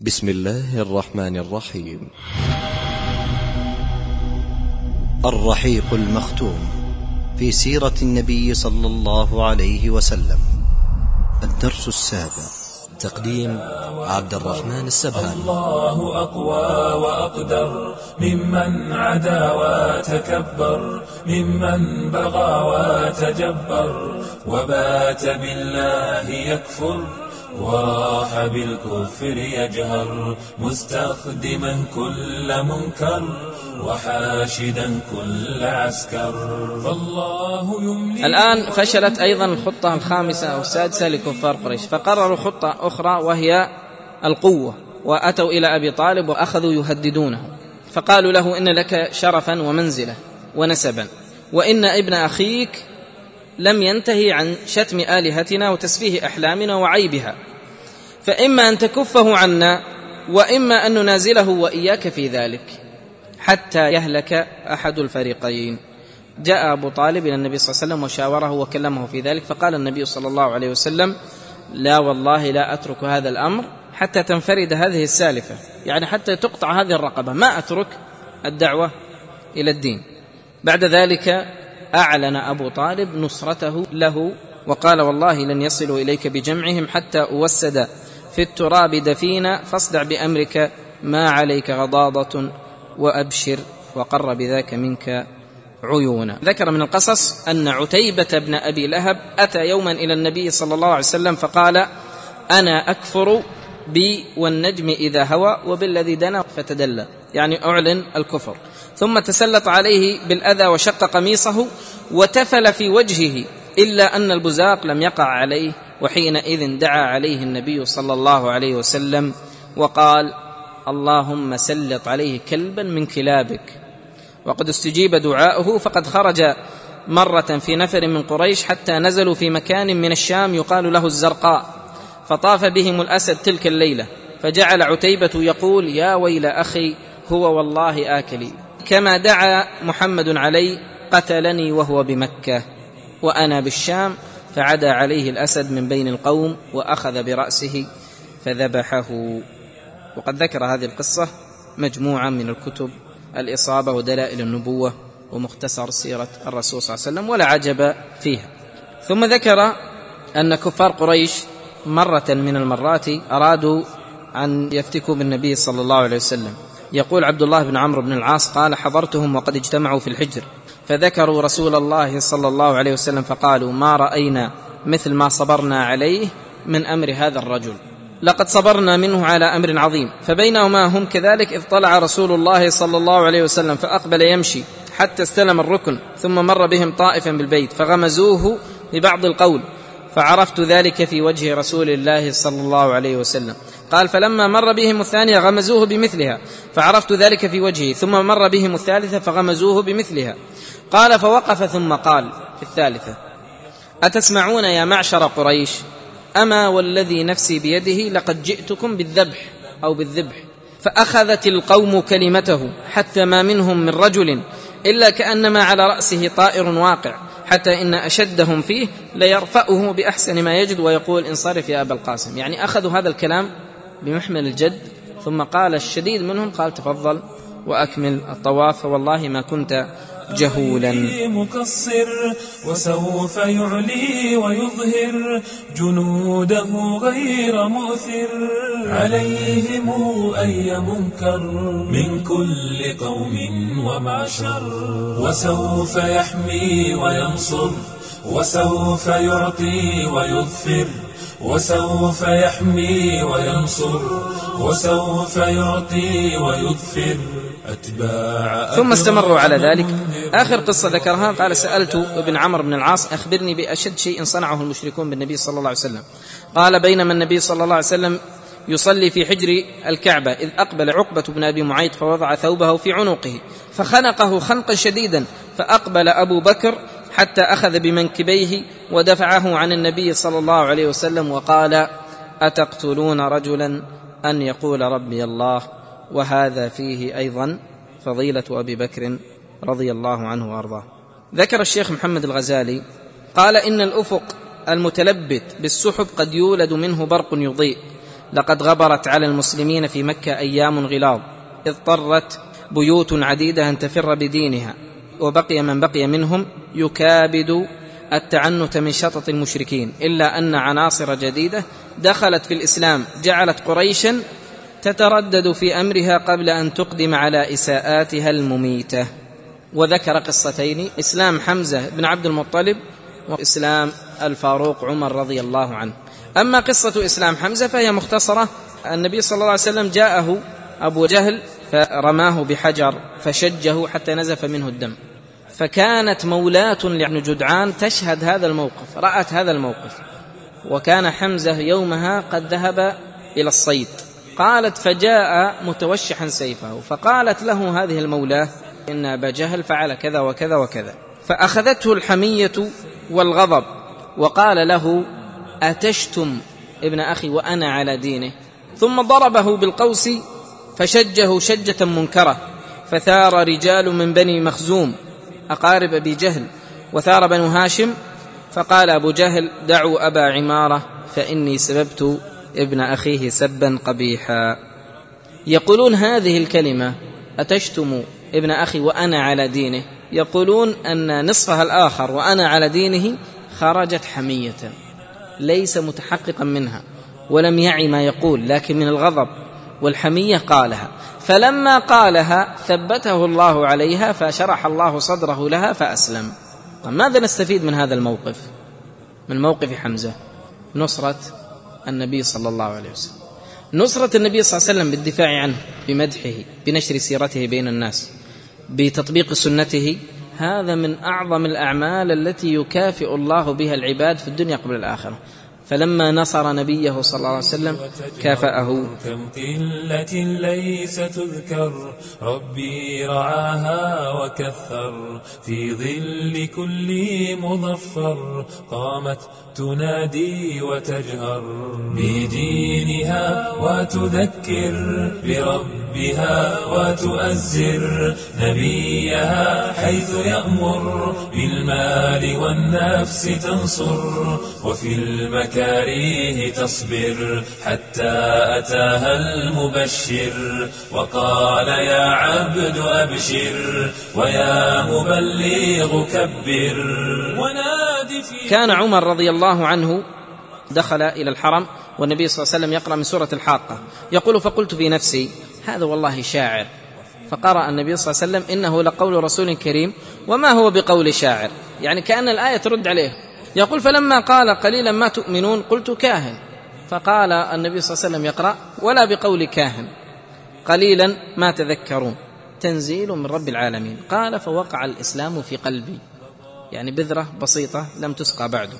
بسم الله الرحمن الرحيم. الرحيق المختوم. في سيرة النبي صلى الله عليه وسلم. الدرس السابع. تقديم عبد الرحمن السبهاني. الله أقوى وأقدر. ممن عدا وتكبر. ممن بغى وتجبر. وبات بالله يكفر. وراح بالكفر يجهر مستخدما كل منكر وحاشدا كل عسكر. فالله يملي الآن فشلت أيضا الخطة الخامسة أو السادسة لكفار قريش فقرروا خطة أخرى وهي القوة وأتوا إلى أبي طالب وأخذوا يهددونه. فقالوا له إن لك شرفا ومنزلة ونسبا وإن ابن أخيك لم ينتهي عن شتم آلهتنا وتسفيه أحلامنا وعيبها. فإما أن تكفه عنا وإما أن ننازله وإياك في ذلك. حتى يهلك أحد الفريقين. جاء أبو طالب إلى النبي صلى الله عليه وسلم وشاوره وكلمه في ذلك فقال النبي صلى الله عليه وسلم لا والله لا أترك هذا الأمر حتى تنفرد هذه السالفة. يعني حتى تقطع هذه الرقبة. ما أترك الدعوة إلى الدين. بعد ذلك أعلن أبو طالب نصرته له وقال والله لن يصلوا إليك بجمعهم حتى أوسد في التراب دفينا فاصدع بأمرك ما عليك غضاضة وأبشر وقر بذاك منك عيونا. ذكر من القصص أن عتيبة بن أبي لهب أتى يوما إلى النبي صلى الله عليه وسلم فقال أنا أكفر بي والنجم إذا هوى وبالذي دنا فتدلى. يعني أعلن الكفر. ثم تسلط عليه بالأذى وشق قميصه وتفل في وجهه إلا أن البزاق لم يقع عليه وحينئذ دعا عليه النبي صلى الله عليه وسلم وقال اللهم سلط عليه كلبا من كلابك. وقد استجيب دعاؤه فقد خرج مرة في نفر من قريش حتى نزلوا في مكان من الشام يقال له الزرقاء فطاف بهم الأسد تلك الليلة فجعل عتيبة يقول يا ويل أخي هو والله آكلي. كما دعا محمد علي قتلني وهو بمكة. وأنا بالشام فعدا عليه الأسد من بين القوم وأخذ برأسه فذبحه. وقد ذكر هذه القصة مجموعة من الكتب الإصابة ودلائل النبوة ومختصر سيرة الرسول صلى الله عليه وسلم ولا عجب فيها. ثم ذكر أن كفار قريش مرة من المرات أرادوا أن يفتكوا بالنبي صلى الله عليه وسلم. يقول عبد الله بن عمرو بن العاص قال حضرتهم وقد اجتمعوا في الحجر فذكروا رسول الله صلى الله عليه وسلم فقالوا ما رأينا مثل ما صبرنا عليه من أمر هذا الرجل. لقد صبرنا منه على أمر عظيم فبينهما هم كذلك إذ طلع رسول الله صلى الله عليه وسلم فأقبل يمشي حتى استلم الركن ثم مر بهم طائفا بالبيت فغمزوه ببعض القول فعرفت ذلك في وجه رسول الله صلى الله عليه وسلم. قال فلما مر بهم الثانية غمزوه بمثلها فعرفت ذلك في وجهه ثم مر بهم الثالثة فغمزوه بمثلها. قال فوقف ثم قال في الثالثة أتسمعون يا معشر قريش أما والذي نفسي بيده لقد جئتكم بالذبح أو بالذبح فأخذت القوم كلمته حتى ما منهم من رجل إلا كأنما على رأسه طائر واقع حتى إن أشدهم فيه ليرفأه بأحسن ما يجد ويقول انصرف يا أبا القاسم. يعني أخذوا هذا الكلام بمحمل الجد ثم قال الشديد منهم قال تفضل وأكمل الطواف فوالله ما كنت جهولا. مقصر وسوف يعلي ويظهر جنوده غير مؤثر. عليهم أي منكر من كل قوم ومعشر. وسوف يحمي وينصر وسوف يعطي ويظفر. وسوف يحمي وينصر وسوف يعطي ويظفر. أتباع ثم استمروا على ذلك. آخر قصة ذكرها قال سألت ابن عمرو بن العاص أخبرني بأشد شيء صنعه المشركون بالنبي صلى الله عليه وسلم. قال بينما النبي صلى الله عليه وسلم يصلي في حجر الكعبة إذ أقبل عقبة بن أبي معيط فوضع ثوبه في عنقه فخنقه خنقا شديدا فأقبل أبو بكر حتى أخذ بمنكبيه ودفعه عن النبي صلى الله عليه وسلم وقال أتقتلون رجلا أن يقول ربي الله؟ وهذا فيه أيضا فضيلة أبي بكر رضي الله عنه وأرضاه. ذكر الشيخ محمد الغزالي قال إن الأفق المتلبت بالسحب قد يولد منه برق يضيء. لقد غبرت على المسلمين في مكة أيام غلاظ اضطرت بيوت عديدة أن تفر بدينها. وبقي من بقي منهم يكابد التعنت من شطط المشركين إلا أن عناصر جديدة دخلت في الإسلام جعلت قريشا تتردد في أمرها قبل أن تقدم على إساءاتها المميتة. وذكر قصتين إسلام حمزة بن عبد المطلب وإسلام الفاروق عمر رضي الله عنه. أما قصة إسلام حمزة فهي مختصرة النبي صلى الله عليه وسلم جاءه أبو جهل فرماه بحجر فشجه حتى نزف منه الدم. فكانت مولاة لابن جدعان تشهد هذا الموقف رأت هذا الموقف. وكان حمزة يومها قد ذهب إلى الصيد. قالت فجاء متوشحا سيفه فقالت له هذه المولاه إن أبا جهل فعل كذا وكذا وكذا. فأخذته الحمية والغضب وقال له أتشتم ابن أخي وأنا على دينه؟ ثم ضربه بالقوس فشجه شجة منكرة فثار رجال من بني مخزوم أقارب أبي جهل وثار بنو هاشم فقال أبو جهل دعوا أبا عمارة فإني سببت ابن أخيه سبا قبيحا. يقولون هذه الكلمة أتشتم ابن أخي وأنا على دينه؟ يقولون أن نصفها الآخر وأنا على دينه خرجت حمية ليس متحققا منها ولم يعي ما يقول لكن من الغضب. والحمية قالها. فلما قالها ثبته الله عليها فشرح الله صدره لها فأسلم. طيب ماذا نستفيد من هذا الموقف؟ من موقف حمزة. نصرة النبي صلى الله عليه وسلم. نصرة النبي صلى الله عليه وسلم بالدفاع عنه بمدحه بنشر سيرته بين الناس بتطبيق سنته هذا من أعظم الأعمال التي يكافئ الله بها العباد في الدنيا قبل الآخرة. فلما نصر نبيه صلى الله عليه وسلم كافأه. كم قلة ليس تذكر ربي رعاها وكثر. في ظل كل مظفر قامت تنادي وتجهر. بدينها وتذكر بربها وتؤزر نبيها حيث يأمر بالمال والنفس تنصر وفي المكاريه تصبر حتى أتاها المبشر وقال يا عبد أبشر ويا مبلغ كبر ونادي في كان عمر رضي الله عنه دخل إلى الحرم والنبي صلى الله عليه وسلم يقرأ من سورة الحاقة. يقول فقلت في نفسي هذا والله شاعر. فقرأ النبي صلى الله عليه وسلم إنه لقول رسول كريم وما هو بقول شاعر؟ يعني كأن الآية ترد عليه. يقول فلما قال قليلا ما تؤمنون قلت كاهن. فقال النبي صلى الله عليه وسلم يقرا ولا بقول كاهن. قليلا ما تذكرون. تنزيل من رب العالمين. قال فوقع الإسلام في قلبي. يعني بذرة بسيطة لم تسقى بعده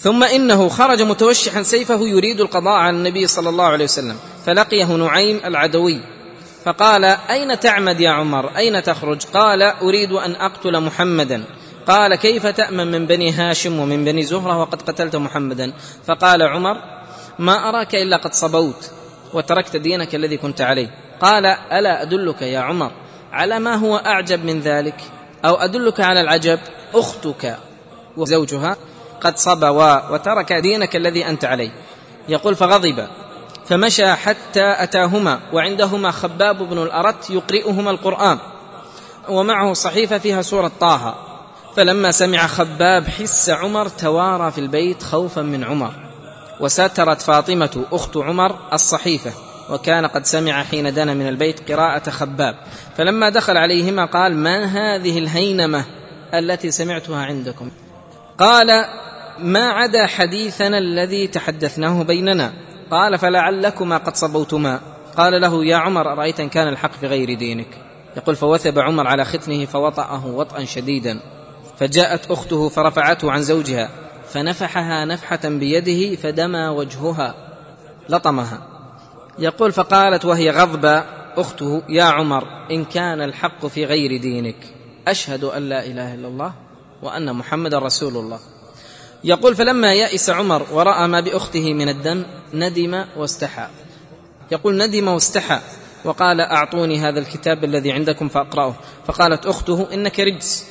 ثم إنه خرج متوشحا سيفه يريد القضاء على النبي صلى الله عليه وسلم. فلقيه نعيم العدوي فقال أين تعمد يا عمر؟ أين تخرج قال أريد أن أقتل محمدا. قال كيف تأمن من بني هاشم ومن بني زهرة وقد قتلت محمدا فقال عمر ما أراك إلا قد صبوت وتركت دينك الذي كنت عليه. قال ألا أدلك يا عمر على ما هو أعجب من ذلك؟ أو أدلك على العجب؟ أختك وزوجها قد صبوا وترك دينك الذي أنت عليه. يقول فغضب. فمشى حتى أتاهما وعندهما خباب بن الأرت يقرئهما القرآن ومعه صحيفة فيها سورة طه. فلما سمع خباب حس عمر توارى في البيت خوفا من عمر. وسترت فاطمة أخت عمر الصحيفة وكان قد سمع حين دنا من البيت قراءة خباب. فلما دخل عليهما قال ما هذه الهينمة التي سمعتها عندكم؟ قال ما عدا حديثنا الذي تحدثناه بيننا. قال فلعلكما قد صبوتما. قال له يا عمر أرأيت إن كان الحق في غير دينك؟ يقول فوثب عمر على ختنه فوطأه وطئا شديدا. فجاءت أخته فرفعته عن زوجها فنفحها نفحة بيده فدمى وجهها لطمها. يقول فقالت وهي غضبة أخته يا عمر إن كان الحق في غير دينك. أشهد أن لا إله إلا الله وأن محمد رسول الله. يقول فلما يأس عمر ورأى ما بأخته من الدم ندم واستحى. يقول ندم واستحى. وقال أعطوني هذا الكتاب الذي عندكم فأقرأه. فقالت أخته إنك رجس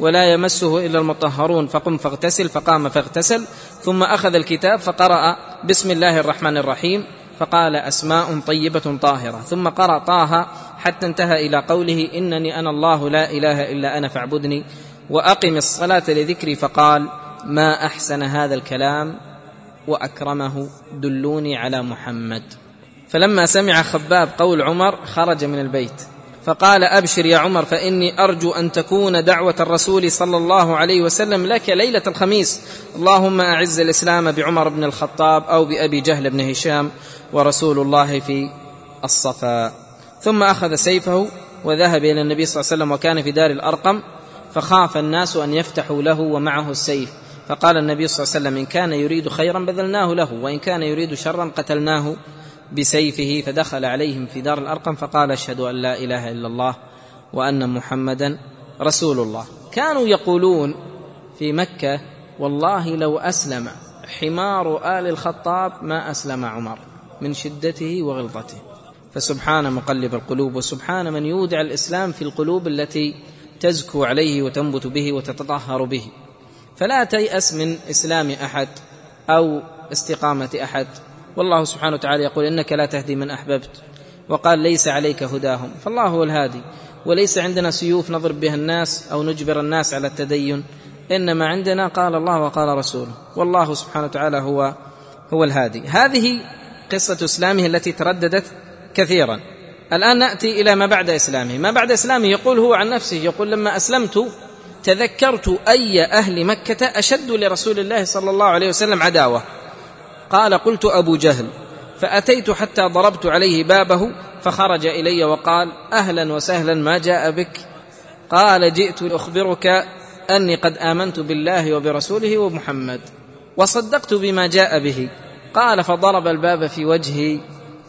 ولا يمسه إلا المطهرون فقم فاغتسل. فقام فاغتسل ثم أخذ الكتاب فقرأ بسم الله الرحمن الرحيم فقال أسماء طيبة طاهرة. ثم قرأ طه حتى انتهى إلى قوله إنني أنا الله لا إله إلا أنا فاعبدني وأقم الصلاة لذكري. فقال ما أحسن هذا الكلام وأكرمه دلوني على محمد. فلما سمع خباب قول عمر خرج من البيت فقال أبشر يا عمر فإني أرجو أن تكون دعوة الرسول صلى الله عليه وسلم لك ليلة الخميس. اللهم أعز الإسلام بعمر بن الخطاب أو بأبي جهل بن هشام ورسول الله في الصفا. ثم أخذ سيفه وذهب إلى النبي صلى الله عليه وسلم وكان في دار الأرقم فخاف الناس أن يفتحوا له ومعه السيف. فقال النبي صلى الله عليه وسلم إن كان يريد خيرا بذلناه له وإن كان يريد شرا قتلناه بسيفه فدخل عليهم في دار الأرقم فقال أشهد أن لا إله إلا الله وأن محمدا رسول الله. كانوا يقولون في مكة والله لو أسلم حمار آل الخطاب ما أسلم عمر من شدته وغلظته. فسبحان مقلب القلوب وسبحان من يودع الإسلام في القلوب التي تزكو عليه وتنبت به وتتطهر به. فلا تيأس من إسلام أحد أو استقامة أحد. والله سبحانه وتعالى يقول إنك لا تهدي من أحببت. وقال ليس عليك هداهم. فالله هو الهادي. وليس عندنا سيوف نضرب بها الناس أو نجبر الناس على التدين. إنما عندنا قال الله وقال رسوله. والله سبحانه وتعالى هو هو الهادي. هذه قصة إسلامه التي ترددت كثيرا. الآن نأتي إلى ما بعد إسلامه. ما بعد إسلامه يقول هو عن نفسه يقول لما أسلمت تذكرت أي أهل مكة أشد لرسول الله صلى الله عليه وسلم عداوة. قال قلت أبو جهل فأتيت حتى ضربت عليه بابه فخرج إلي وقال أهلا وسهلا ما جاء بك؟ قال جئت لأخبرك أني قد آمنت بالله وبرسوله ومحمد وصدقت بما جاء به. قال فضرب الباب في وجهي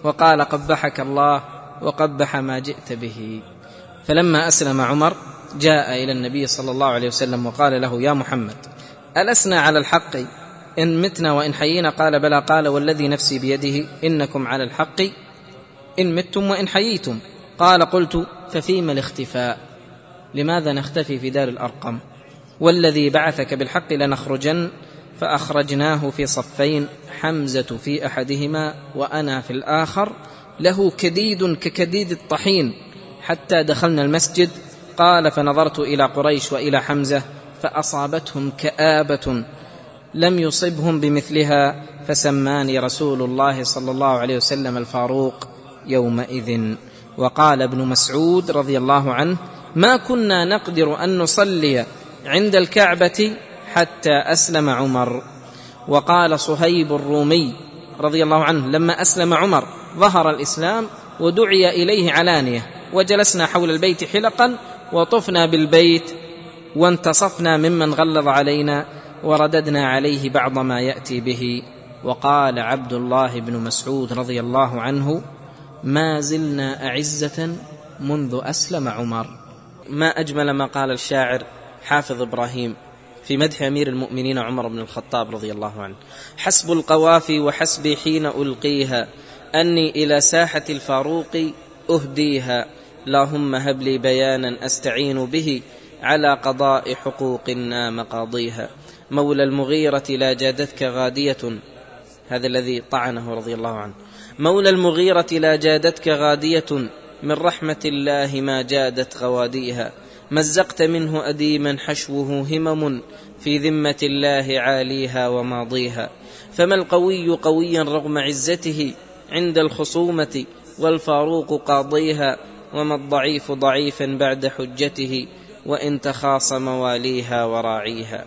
وقال قبحك الله وقبح ما جئت به. فلما أسلم عمر جاء إلى النبي صلى الله عليه وسلم وقال له يا محمد ألسنا على الحق؟ إن متنا وإن حيينا؟ قال بلى. قال والذي نفسي بيده إنكم على الحق إن متم وإن حييتم. قال قلت ففيما الاختفاء؟ لماذا نختفي في دار الأرقم؟ والذي بعثك بالحق لنخرجن. فأخرجناه في صفين حمزة في أحدهما وأنا في الآخر له كديد ككديد الطحين. حتى دخلنا المسجد قال فنظرت إلى قريش وإلى حمزة فأصابتهم كآبة لم يصبهم بمثلها فسماني رسول الله صلى الله عليه وسلم الفاروق يومئذ. وقال ابن مسعود رضي الله عنه ما كنا نقدر أن نصلي عند الكعبة حتى أسلم عمر. وقال صهيب الرومي رضي الله عنه لما أسلم عمر ظهر الإسلام ودعي إليه علانية وجلسنا حول البيت حلقا وطفنا بالبيت وانتصفنا ممن غلظ علينا ورددنا عليه بعض ما يأتي به. وقال عبد الله بن مسعود رضي الله عنه ما زلنا أعزة منذ أسلم عمر. ما أجمل ما قال الشاعر حافظ إبراهيم في مدح أمير المؤمنين عمر بن الخطاب رضي الله عنه حسب القوافي وحسبي حين ألقيها أني إلى ساحة الفاروق أهديها اللهم هب لي بيانا أستعين به على قضاء حقوق نام قاضيها. مولى المغيرة لا جادتك غادية. هذا الذي طعنه رضي الله عنه. مولى المغيرة لا جادتك غادية. من رحمة الله ما جادت غواديها. مزقت منه أديما حشوه همم في ذمة الله عاليها وماضيها. فما القوي قويا رغم عزته عند الخصومة والفاروق قاضيها. وما الضعيف ضعيفا بعد حجته وإن تخاصم واليها وراعيها.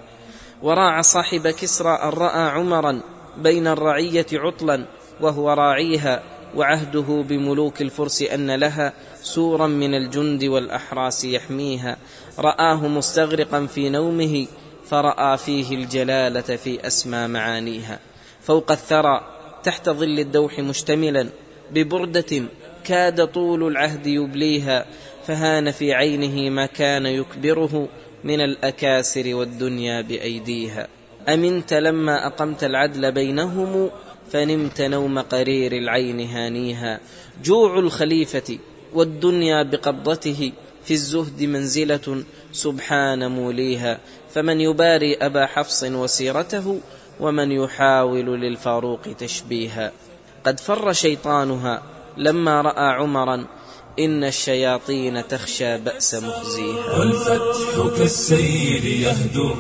وراع صاحب كسرى أن رأى عمرا بين الرعية عطلا وهو راعيها وعهده بملوك الفرس أن لها سورا من الجند والأحراس يحميها. رآه مستغرقا في نومه فرأى فيه الجلالة في أسمى معانيها. فوق الثرى تحت ظل الدوح مشتملا ببردة كاد طول العهد يبليها فهان في عينه ما كان يكبره من الأكاسر والدنيا بأيديها. أمنت لما أقمت العدل بينهم فنمت نوم قرير العين هانيها. جوع الخليفة والدنيا بقبضته في الزهد منزلة سبحان موليها. فمن يباري أبا حفص وسيرته ومن يحاول للفاروق تشبيها. قد فر شيطانها لما رأى عمرا إن الشياطين تخشى بأس مخزيها. والفتح كالسيل يهدر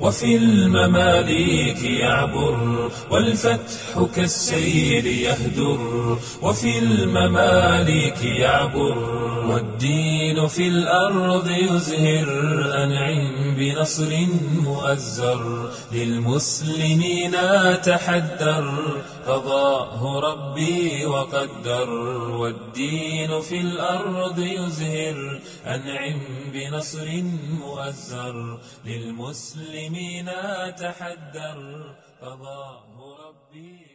وفي المماليك يعبر. والفتح كالسيل يهدر وفي المماليك يعبر. والدين في الأرض يزهر أنعم بنصر مؤزر. للمسلمين تحدر قضاه ربي وقدر والدين في الأرض يزهر. أنعم بنصر مؤزر للمسلمين تحدر قضاه ربي